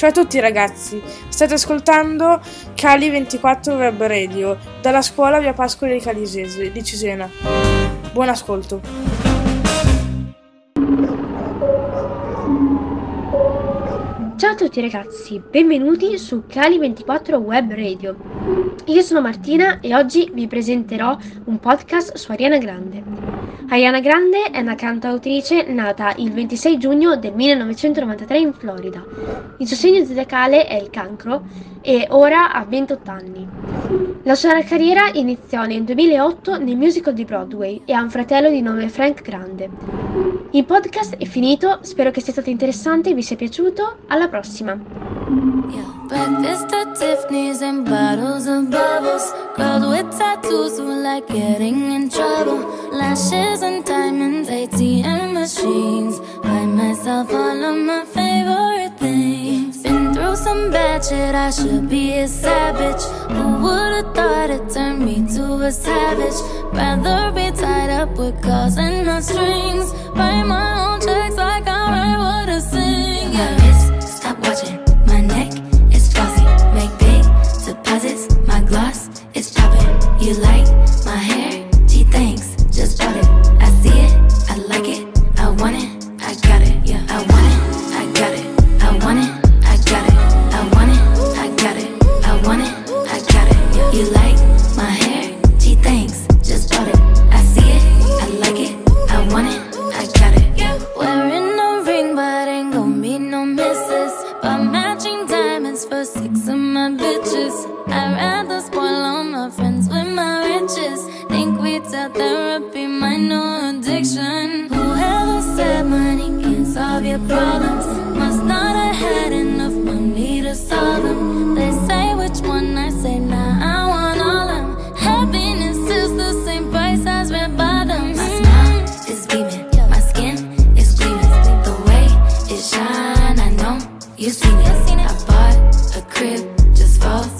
Ciao a tutti ragazzi, state ascoltando Cali 24 Web Radio dalla scuola Via Pascoli di Calisese di Cesena. Buon ascolto. Ciao a tutti ragazzi, benvenuti su Cali24 Web Radio. Io sono Martina e oggi vi presenterò un podcast su Ariana Grande. Ariana Grande è una cantautrice nata il 26 giugno del 1993 in Florida. Il suo segno zodiacale è il cancro e ora ha 28 anni. La sua carriera iniziò nel 2008 nel musical di Broadway e ha un fratello di nome Frank Grande. Il podcast è finito, spero che sia stato interessante e vi sia piaciuto. Alla prossima! Tiffany's and diamonds, ATM machines. Buy myself all of my favorite things. Been through some bad shit, I should be a savage. Who would've thought it turned me to a savage? Rather be tied up with calls and not strings. Write my own checks like I write what I sing. Yeah. stop watching. My neck is flossy. Make big deposits. My gloss is popping. You like like my hair? Gee, thanks. Just bought it. I see it. I like it. I want it. I got it. Wearing no ring, but ain't gon' be no misses. But matching diamonds for six of my bitches. I'd rather spoil all my friends with my riches. Think we tell therapy my new addiction. Solve your problems must not have had enough money to solve them. They say which one I say nah, I want all them. Happiness is the same price as red bottoms. My smile is beaming, my skin is gleaming. The way it shine, I know you seen it. I bought a crib just for